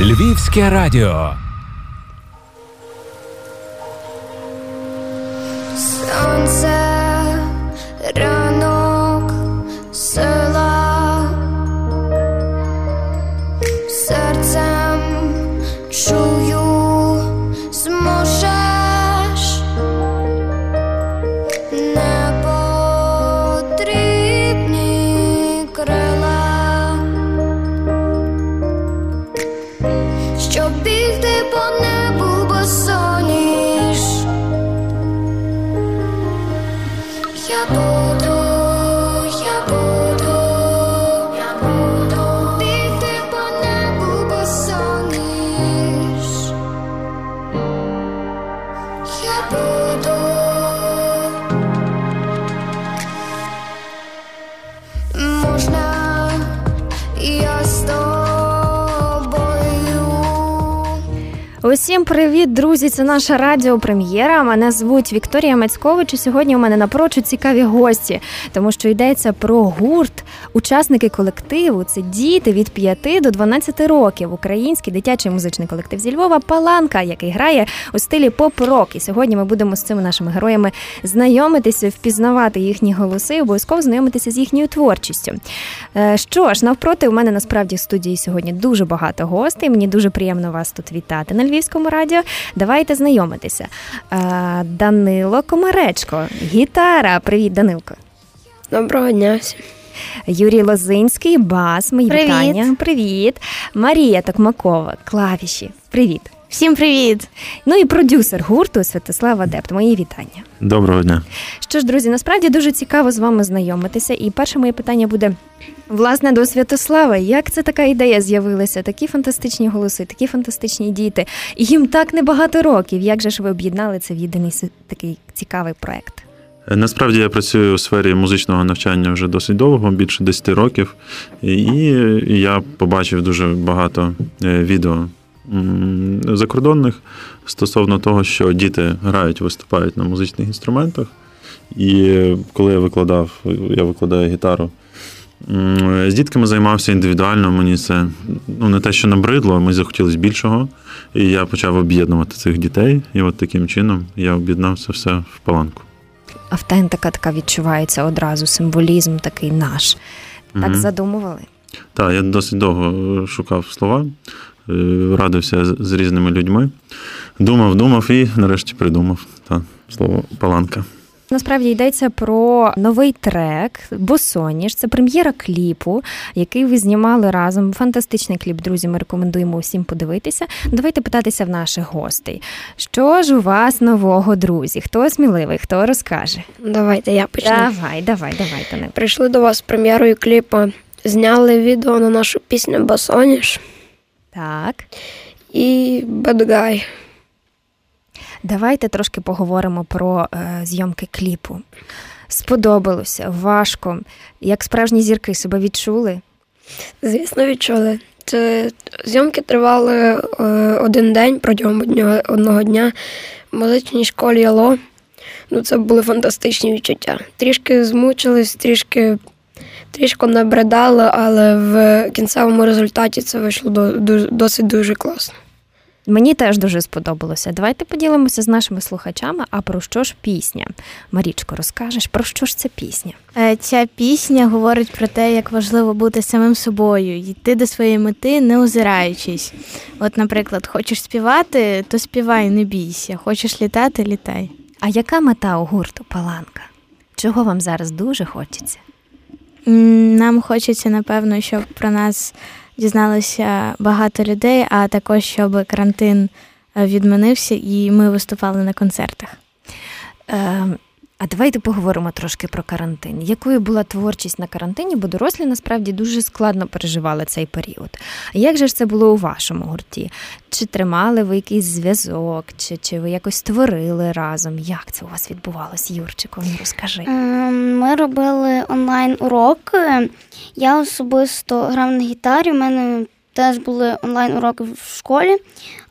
Львівське радіо. Усім привіт, друзі! Це наша радіопрем'єра. Мене звуть Вікторія Мацькович. і Сьогодні у мене напрочуд цікаві гості, тому що йдеться про гурт. Учасники колективу це діти від 5 до 12 років. Український дитячий музичний колектив зі Львова Паланка, який грає у стилі поп-рок. І сьогодні ми будемо з цими нашими героями знайомитися, впізнавати їхні голоси, обов'язково знайомитися з їхньою творчістю. Е, Що ж, навпроти, у мене насправді в студії сьогодні дуже багато гостей. Мені дуже приємно вас тут вітати на Львівському радіо. Давайте знайомитися. Е, Данило Комаречко, гітара. Привіт, Данилко. Доброго дня всім. Юрій Лозинський, бас. Мої Привіт. вітання. Привіт. Марія Токмакова, клавіші. Привіт. Всім привіт! Ну і продюсер гурту Святослав Адепт. Мої вітання. Доброго дня. Що ж, друзі, насправді дуже цікаво з вами знайомитися. І перше моє питання буде власне до Святослава. Як це така ідея з'явилася? Такі фантастичні голоси, такі фантастичні діти. І їм так небагато років. Як же ж ви об'єднали це в єдиний такий цікавий проект? Насправді я працюю у сфері музичного навчання вже досить довго, більше 10 років, і я побачив дуже багато е, відео закордонних стосовно того, що діти грають, виступають на музичних інструментах. І коли я викладав, я викладаю гітару. З дітками займався індивідуально. Мені це ну не те, що набридло, ми захотілось більшого. І я почав об'єднувати цих дітей. І от таким чином я об'єднав це все в паланку. Автентика така відчувається одразу, символізм такий наш. Так Мгм. задумували. Так, я досить довго е, шукав слова, радився з- різними людьми. Думав, думав і нарешті придумав та, слово паланка. Насправді йдеться про новий трек Босоніж. Це прем'єра кліпу, який ви знімали разом. Фантастичний кліп, друзі. Ми рекомендуємо усім подивитися. Давайте питатися в наших гостей. Що ж у вас нового, друзі? Хто сміливий, хто розкаже? Давайте я почну. Давай, давай, давай, Тане. Прийшли до вас з прем'єрою кліпу, зняли відео на нашу пісню Басоніш Так. і Guy. Давайте трошки поговоримо про е, зйомки кліпу. Сподобалося, важко. Як справжні зірки себе відчули? Звісно, відчули. Це зйомки тривали е, один день протягом одного, одного дня в музичній школі Яло. Ну, це були фантастичні відчуття. Трішки змучились, трішки, трішки набридали, але в кінцевому результаті це вийшло до, дуже- досить дуже класно. Мені теж дуже сподобалося. Давайте поділимося з нашими слухачами. А про що ж пісня? Марічко, розкажеш, про що ж ця пісня? Е, Ця пісня говорить про те, як важливо бути самим собою, йти до своєї мети, не озираючись. От, наприклад, хочеш співати, то співай, не бійся. Хочеш літати, літай. А яка мета у гурту Паланка? Чого вам зараз дуже хочеться? Нам хочеться, напевно, щоб про нас дізналося багато людей, а також щоб карантин е, відмінився і ми виступали на концертах. А давайте поговоримо трошки про карантин. Якою була творчість на карантині, бо дорослі насправді дуже складно переживали цей період. Як же ж це було у вашому гурті? Чи тримали ви якийсь зв'язок, чи, чи ви якось створили разом? Як це у вас відбувалось, Юрчику? Ну, розкажи. Ем, Ми робили онлайн уроки. Я особисто грав на гітарі. У мене теж були онлайн уроки в школі.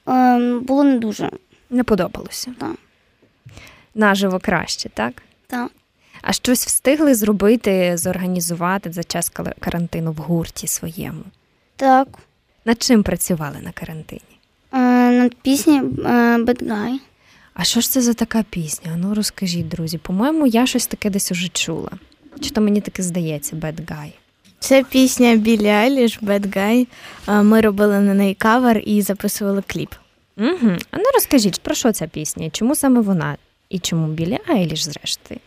Ем, Було не дуже. Не подобалося? Так. Наживо краще, так? Так. А щось встигли зробити, зорганізувати за час карантину в гурті своєму? Так. Над чим працювали на карантині? Е, Над пісні е, Bad Guy. А що ж це за така пісня? Ну розкажіть, друзі. По-моєму, я щось таке десь уже чула. Чи то мені таке здається, Bad Guy? Це пісня Білі Айліш, Bad Guy. Е, Ми робили на неї кавер і записували кліп. Угу. А ну розкажіть, про що ця пісня? Чому саме вона? І чому Білі Айліш, зрештою?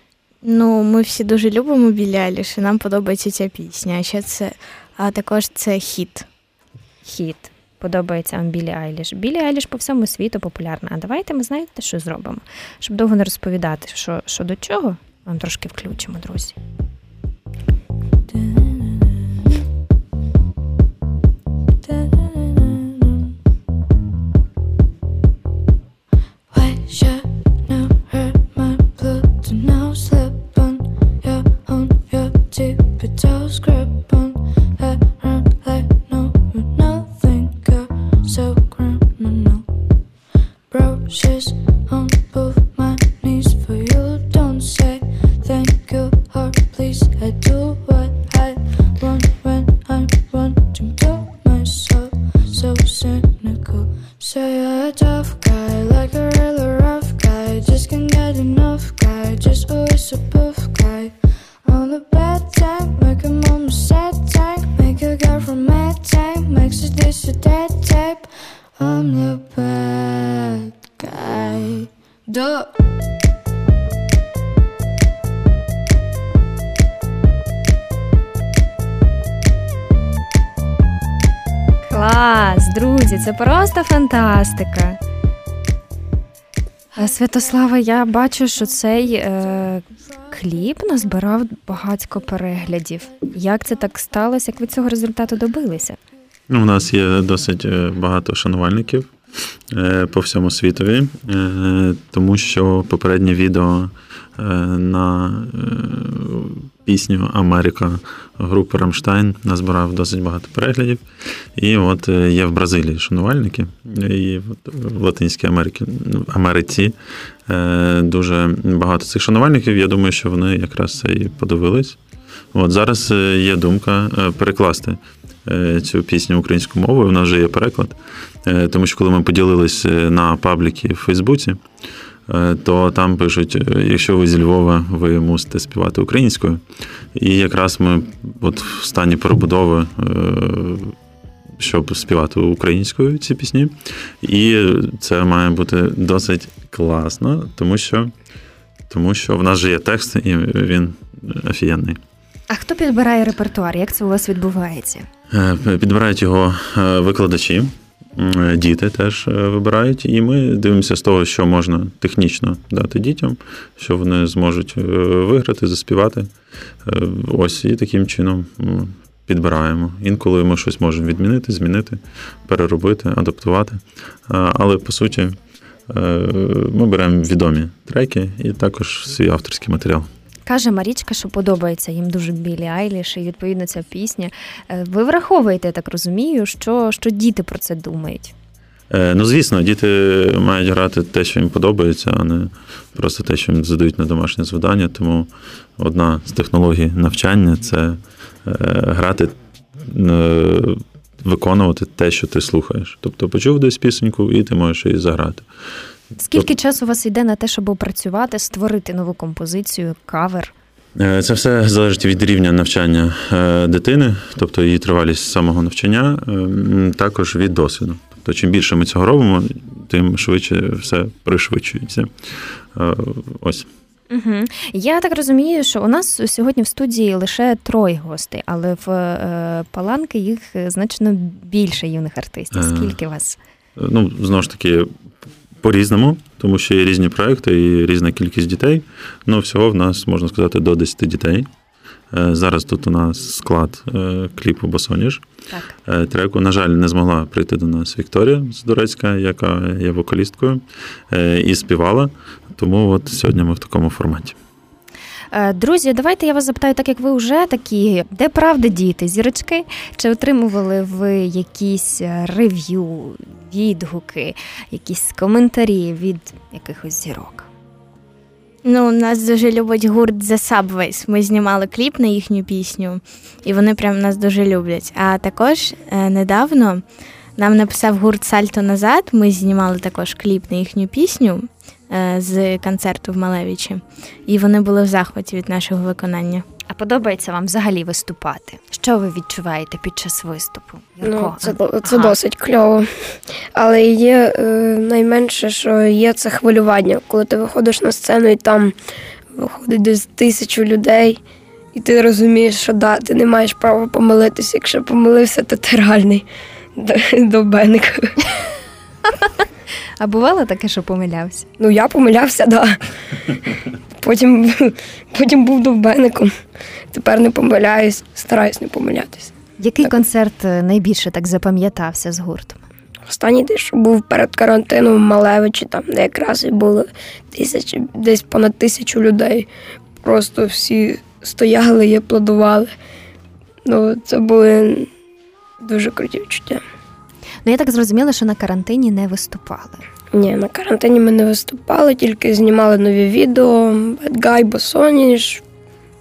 Ну, ми всі дуже любимо Білі Айліш, і нам подобається ця пісня. А ще це, а також це хіт. Хіт. Подобається вам Білі Айліш. Білі Айліш по всьому світу популярна. А давайте ми знаєте, що зробимо? Щоб довго не розповідати, що, що до чого, вам трошки включимо, друзі. Shirt, I'm the bad guy. Duh. Клас, друзі, це просто фантастика. Е, Святослава, я бачу, що цей е, кліп назбирав багатько переглядів. Як це так сталося? Як ви цього результату добилися? Ну, у нас є досить е, багато шанувальників е, по всьому світові, е, тому що попереднє відео на пісню Америка групи Рамштайн назбирав досить багато переглядів. І от є в Бразилії шанувальники, і от в Латинській Америці, Америці дуже багато цих шанувальників. Я думаю, що вони якраз це і подивились. От зараз є думка перекласти цю пісню українською мовою. Нас вже є переклад. Е, Тому що коли ми поділились е, на пабліки в Фейсбуці, е, то там пишуть: е, якщо ви зі Львова, ви мусите співати українською. І якраз ми от в стані перебудови. е, Щоб співати українською ці пісні, і це має бути досить класно, тому що, тому що в нас же є текст, і він офігенний. А хто підбирає репертуар? Як це у вас відбувається? Е, Підбирають його е, викладачі, діти теж е, вибирають, і ми дивимося з того, що можна технічно дати дітям, що вони зможуть е, виграти, заспівати. Е, Ось і таким чином підбираємо. Інколи ми щось можемо відмінити, змінити, переробити, адаптувати. Але по суті, е, ми беремо відомі треки і також свій авторський матеріал. Каже Марічка, що подобається їм дуже Білі Айліш, і відповідно ця пісня. Е, Ви враховуєте, я так розумію, що, що діти про це думають. Е, Ну, звісно, діти мають грати те, що їм подобається, а не просто те, що їм задають на домашнє завдання. Тому одна з технологій навчання це е, грати, виконувати те, що ти слухаєш. Тобто почув десь пісеньку, і ти можеш її заграти. Скільки часу у вас йде на те, щоб опрацювати, створити нову композицію, кавер? Е, Це все залежить від рівня навчання е, дитини, тобто її тривалість самого навчання, е, також від досвіду. Тобто, чим більше ми цього робимо, тим швидше все пришвидшується. Е, Ось. Угу. Я так розумію, що у нас сьогодні в студії лише троє гостей, але в е, Паланки їх значно більше юних артистів. Скільки вас? Ну, знову ж таки, по-різному, тому що є різні проекти і різна кількість дітей. Ну, всього в нас, можна сказати, до 10 дітей. Е, Зараз тут у нас склад е, кліпу Босоніж. Так. Е, треку. На жаль, не змогла прийти до нас Вікторія Здорецька, яка є вокалісткою і співала. Тому от сьогодні ми в такому форматі. Е, Друзі, давайте я вас запитаю, так як ви вже такі, де правда діти, зірочки? Чи отримували ви якісь е, рев'ю, відгуки, якісь коментарі від якихось зірок? Ну, нас дуже любить гурт The Subways. Ми знімали кліп на їхню пісню, і вони прям нас дуже люблять. А також е, недавно нам написав гурт Сальто назад. Ми знімали також кліп на їхню пісню з концерту в Малевичі, і вони були в захваті від нашого виконання. А подобається вам взагалі виступати? Що ви відчуваєте під час виступу? Ну, це, це Ага. досить кльово. Але є е, найменше, що є це хвилювання, коли ти виходиш на сцену і там виходить десь тисячу людей, і ти розумієш, що да, ти не маєш права помилитися. Якщо помилився, то ти реальний до- довбеник. А бувало таке, що помилявся? Ну, я помилявся, да. Потім, потім був довбеником. Тепер не помиляюсь, стараюсь не помилятися. Який концерт е, найбільше так запам'ятався з гуртом? Останній десь, що був перед карантином в Малевичі, там де якраз і було тисячі, десь понад тисячу людей. Просто всі стояли і аплодували. Ну, це були дуже круті відчуття. Ну я так зрозуміла, що на карантині не виступали. Ні, на карантині ми не виступали, тільки знімали нові відео, Bad Guy, Босоніж,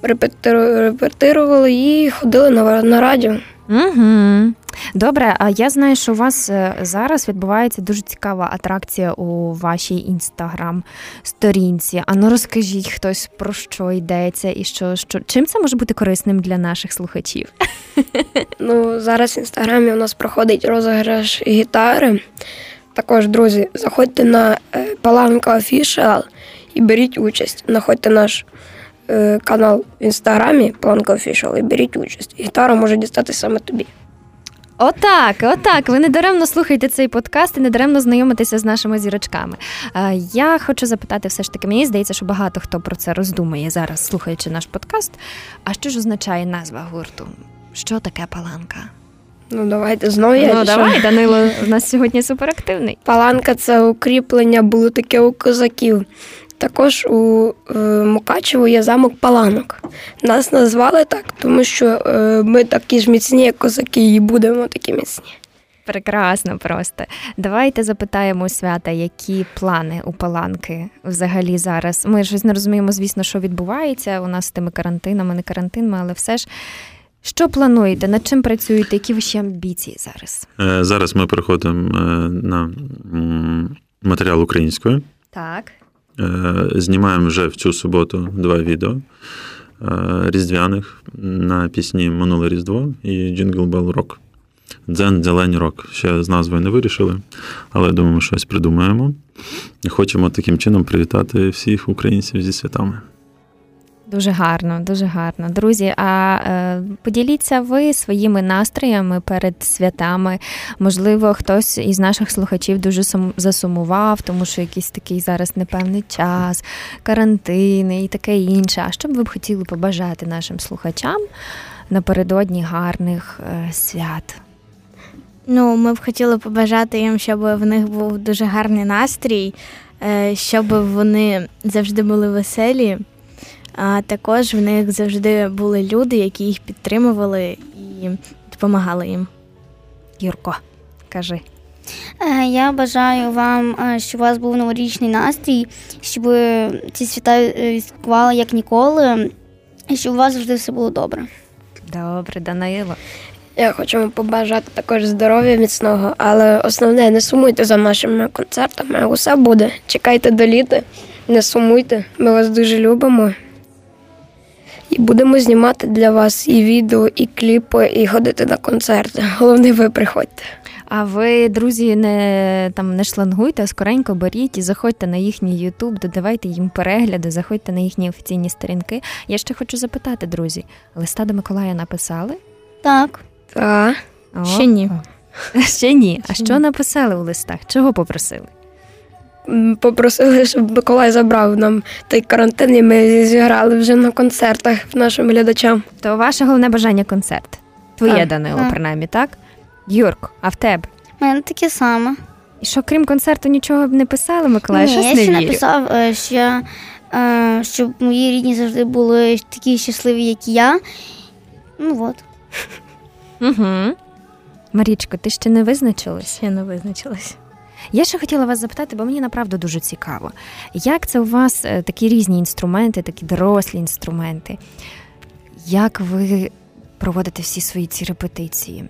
репетиру- репетирували і ходили на, на радіо. Угу. Добре, а я знаю, що у вас е, зараз відбувається дуже цікава атракція у вашій інстаграм-сторінці. А ну розкажіть хтось про що йдеться і що, що чим це може бути корисним для наших слухачів? Ну, зараз в інстаграмі у нас проходить розіграш гітари. Також, друзі, заходьте на е, Паланка Official і беріть участь. Знаходьте наш е, канал в інстаграмі Паланка Official і беріть участь. Гітара може дістати саме тобі. Отак, отак. Ви недаремно слухаєте цей подкаст і недаремно знайомитеся з нашими зірочками. Е, Я хочу запитати, все ж таки, мені здається, що багато хто про це роздумує зараз, слухаючи наш подкаст. А що ж означає назва гурту? Що таке паланка? Ну, давайте знову я. ну що? давай, Данило, у нас сьогодні суперактивний. Паланка це укріплення було таке у козаків. Також у е, Мукачево є замок Паланок. Нас назвали так, тому що е, ми такі ж міцні, як козаки, і будемо такі міцні. Прекрасно просто. Давайте запитаємо у свята, які плани у паланки взагалі зараз. Ми щось не розуміємо, звісно, що відбувається у нас з тими карантинами, не карантинами, але все ж. Що плануєте? Над чим працюєте? Які ваші амбіції зараз? Е, Зараз ми переходимо на матеріал українською. Так. Знімаємо вже в цю суботу два відео е, різдвяних на пісні Минуле Різдво і Jingle Bell Rock. Дзен Зелень Рок. Ще з назвою не вирішили, але думаю, щось придумаємо. І хочемо таким чином привітати всіх українців зі святами. Дуже гарно, дуже гарно. Друзі, а е, поділіться ви своїми настроями перед святами. Можливо, хтось із наших слухачів дуже сум- засумував, тому що якийсь такий зараз непевний час, карантини і таке інше. А що б ви б хотіли побажати нашим слухачам напередодні гарних е, свят? Ну, ми б хотіли побажати їм, щоб в них був дуже гарний настрій, е, щоб вони завжди були веселі. А також в них завжди були люди, які їх підтримували і допомагали їм. Юрко, кажи. Е, Я бажаю вам, е, щоб у вас був новорічний настрій, щоб ці свята е, святкували як ніколи, і щоб у вас завжди все було добре. Добре, Данило. Я хочу вам побажати також здоров'я міцного, але основне, не сумуйте за нашими концертами. Усе буде. Чекайте до літа, не сумуйте. Ми вас дуже любимо. І будемо знімати для вас і відео, і кліпи, і ходити на концерти. Головне, ви приходьте. А ви, друзі, не там не шлангуйте, а скоренько беріть і заходьте на їхній Ютуб, додавайте їм перегляди, заходьте на їхні офіційні сторінки. Я ще хочу запитати, друзі, листа до Миколая написали? Так. Та. О, Ще ні. Ще ні. А Ще що ні. написали у листах? Чого попросили? Попросили, щоб Миколай забрав нам той карантин, і ми зіграли вже на концертах нашим глядачам. То ваше головне бажання концерт. Твоє, Так. Данило, Так. принаймні, так? Юрк, а в тебе? У мене таке саме. І що, крім концерту, нічого б не писали, Миколай? Ні, Щось я не ще вірю. написав, е, що, я, е, щоб мої рідні завжди були такі щасливі, як і я. Ну от. Угу. Марічко, ти ще не визначилась? Ще не визначилась. Я ще хотіла вас запитати, бо мені направду дуже цікаво. Як це у вас е, такі різні інструменти, такі дорослі інструменти? Як ви проводите всі свої ці репетиції?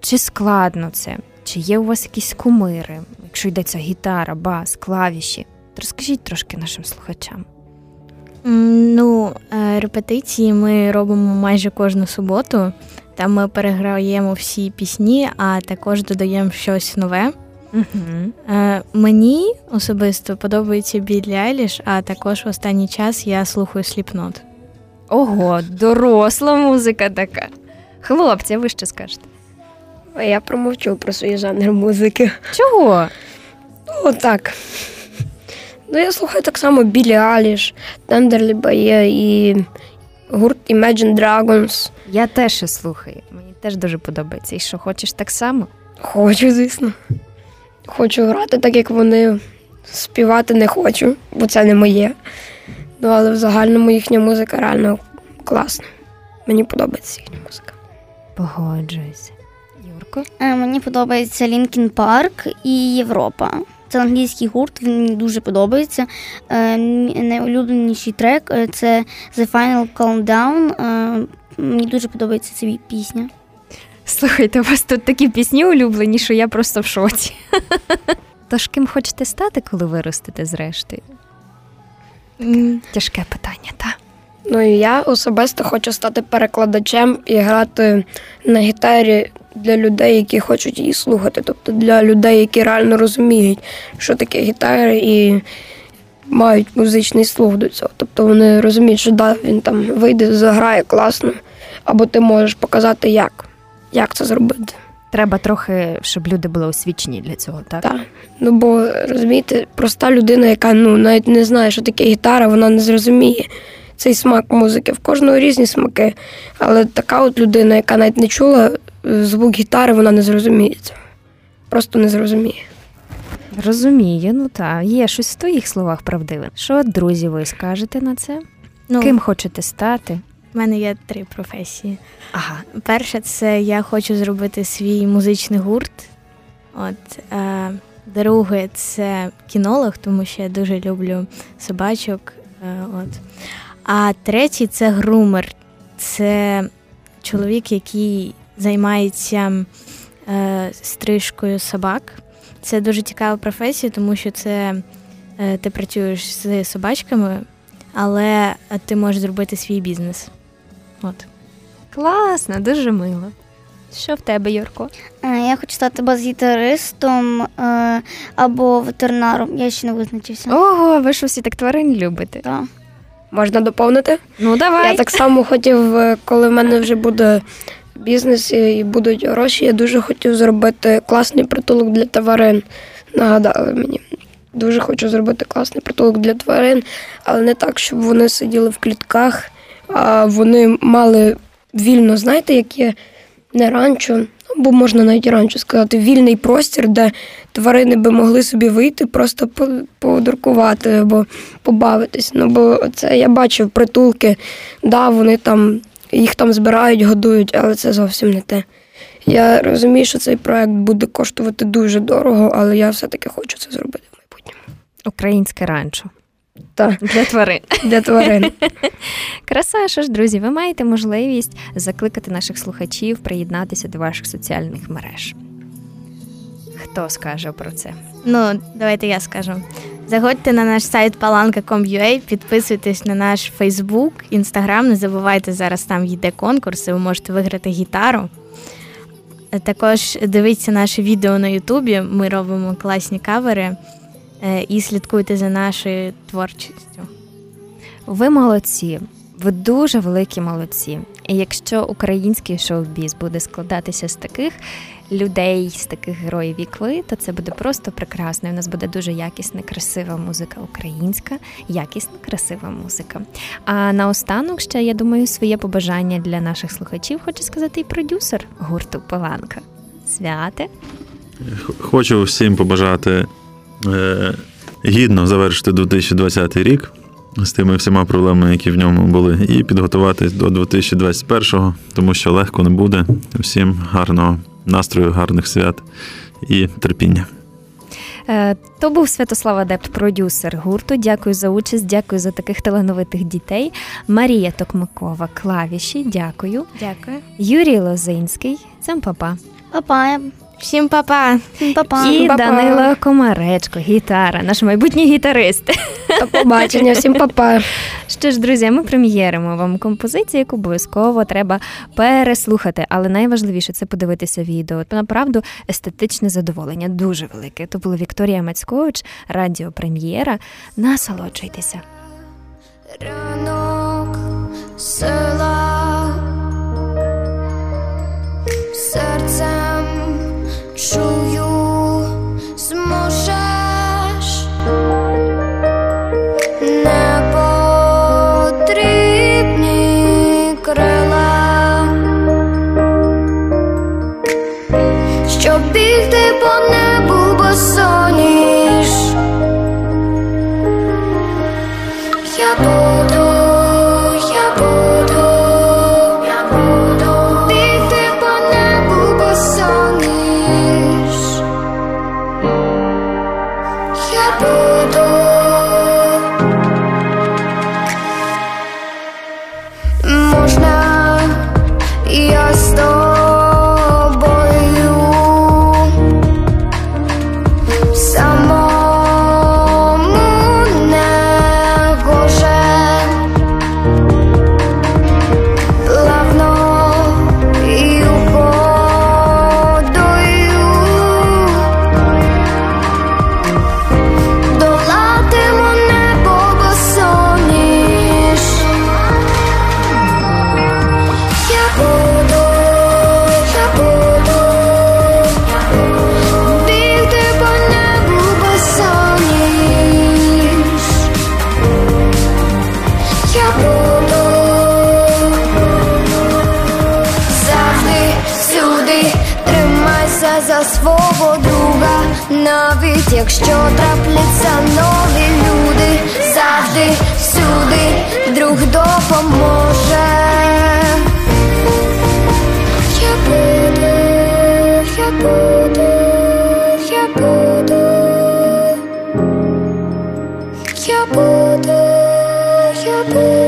Чи складно це? Чи є у вас якісь кумири, якщо йдеться гітара, бас, клавіші? Розкажіть трошки нашим слухачам. Ну, е, репетиції ми робимо майже кожну суботу. Там ми переграємо всі пісні, а також додаємо щось нове. Угу. Е, Мені особисто подобається Біллі Айліш, а також в останній час я слухаю Сліпнот. Ого, доросла музика така. Хлопці, ви що скажете? А я промовчу про свій жанр музики. Чого? Ну, отак. Ну, я слухаю так само Білі Аліш, Тендерлі Бає і гурт Imagine Dragons. Я теж слухаю. Мені теж дуже подобається. І що, хочеш так само? Хочу, звісно. Хочу грати так, як вони. Співати не хочу, бо це не моє. Ну, але в загальному їхня музика реально класна. Мені подобається їхня музика. Погоджуюся. Юрко? Е, Мені подобається Лінкін Парк і Європа. Це англійський гурт, він мені дуже подобається. Е, Найулюбленіший трек е, це The Final Countdown. Е, Мені дуже подобається ця пісня. Слухайте, у вас тут такі пісні улюблені, що я просто в шоці. Тож ким хочете стати, коли виростете зрештою? Тяжке питання, так? Ну і я особисто хочу стати перекладачем і грати на гітарі для людей, які хочуть її слухати. Тобто для людей, які реально розуміють, що таке гітара, і мають музичний слух до цього. Тобто вони розуміють, що да, він там вийде, заграє класно, або ти можеш показати, як, як це зробити. Треба трохи, щоб люди були освічені для цього, так? Так. Ну бо розумієте, проста людина, яка ну навіть не знає, що таке гітара, вона не зрозуміє цей смак музики. В кожного різні смаки. Але така от людина, яка навіть не чула е, звук гітари, вона не зрозуміє цього. Просто не зрозуміє. Розумію, ну так, є щось в твоїх словах правдиве. Що, друзі, ви скажете на це? Ну, Ким хочете стати? В мене є три професії. Ага. Перше, це я хочу зробити свій музичний гурт. От, е, друге, це кінолог, тому що я дуже люблю собачок. Е, от. А третій це грумер. Це чоловік, який займається е, стрижкою собак. Це дуже цікава професія, тому що це е, ти працюєш з собачками, але ти можеш зробити свій бізнес. От. Класно, дуже мило. Що в тебе, Юрко? Е, Я хочу стати бас-гітаристом е, або ветеринаром. Я ще не визначився. Ого, ви ж усі так тварин любите. Так. Можна доповнити? Ну, давай. Я так само хотів, е, коли в мене вже буде бізнес і будуть гроші, я дуже хотів зробити класний притулок для тварин. Нагадали мені. Дуже хочу зробити класний притулок для тварин, але не так, щоб вони сиділи в клітках, а вони мали вільно, знаєте, як є не ранчо, або можна навіть ранчо сказати, вільний простір, де тварини би могли собі вийти, просто по- подуркувати або побавитись. Ну, бо це я бачив притулки, да, вони там їх там збирають, годують, але це зовсім не те. Я розумію, що цей проект буде коштувати дуже дорого, але я все-таки хочу це зробити в майбутньому. Українське ранчо. Так, Для тварин. для тварин. Краса, що ж, друзі, ви маєте можливість закликати наших слухачів приєднатися до ваших соціальних мереж. Хто скаже про це? Ну, давайте я скажу. Заходьте на наш сайт palanka.com.ua, підписуйтесь на наш Фейсбук, Інстаграм. Не забувайте, зараз там йде конкурс, і ви можете виграти гітару. Також дивіться наше відео на Ютубі. Ми робимо класні кавери і слідкуйте за нашою творчістю. Ви молодці, ви дуже великі молодці. І якщо український шоу-біз буде складатися з таких людей, з таких героїв, як ви, то це буде просто прекрасно. І у нас буде дуже якісна, красива музика українська, якісна, красива музика. А наостанок ще я думаю, своє побажання для наших слухачів хоче сказати і продюсер гурту Паланка. Святе. Хочу всім побажати е, гідно завершити 2020 рік з тими всіма проблемами, які в ньому були, і підготуватись до 2021-го, тому що легко не буде. Всім гарного настрою, гарних свят і терпіння. Е, То був Святослав Адепт, продюсер гурту. Дякую за участь, дякую за таких талановитих дітей. Марія Токмакова, клавіші. Дякую. Дякую. Юрій Лозинський, цим папа. Папа. Всім па-па! Папа. І Па-па. Данило Комаречко, гітара, наш майбутній гітарист. До побачення, всім папа. Що ж, друзі, ми прем'єримо вам композицію, яку обов'язково треба переслухати. Але найважливіше це подивитися відео. Направду естетичне задоволення дуже велике. То була Вікторія Мацькович, радіопрем'єра. Насолоджуйтеся. Ранок села за свого друга, навіть якщо трапляться нові люди, завжди всюди друг допоможе. Я буду, я буду, я буду, я буду, я буду,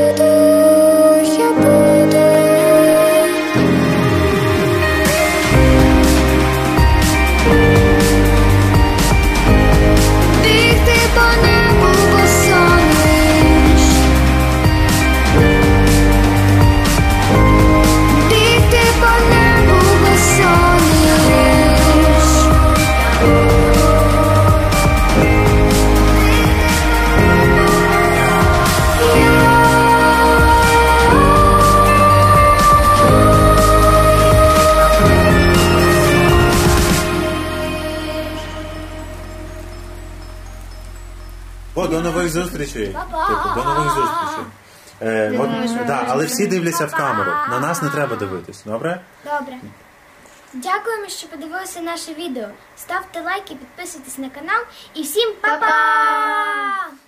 зустрічей. Типу, до нових зустрічей. Е, от, да, але всі дивляться в камеру. На нас не треба дивитись, добре? Добре. Дякуємо, що подивилися наше відео. Ставте лайки, підписуйтесь на канал і всім па-па!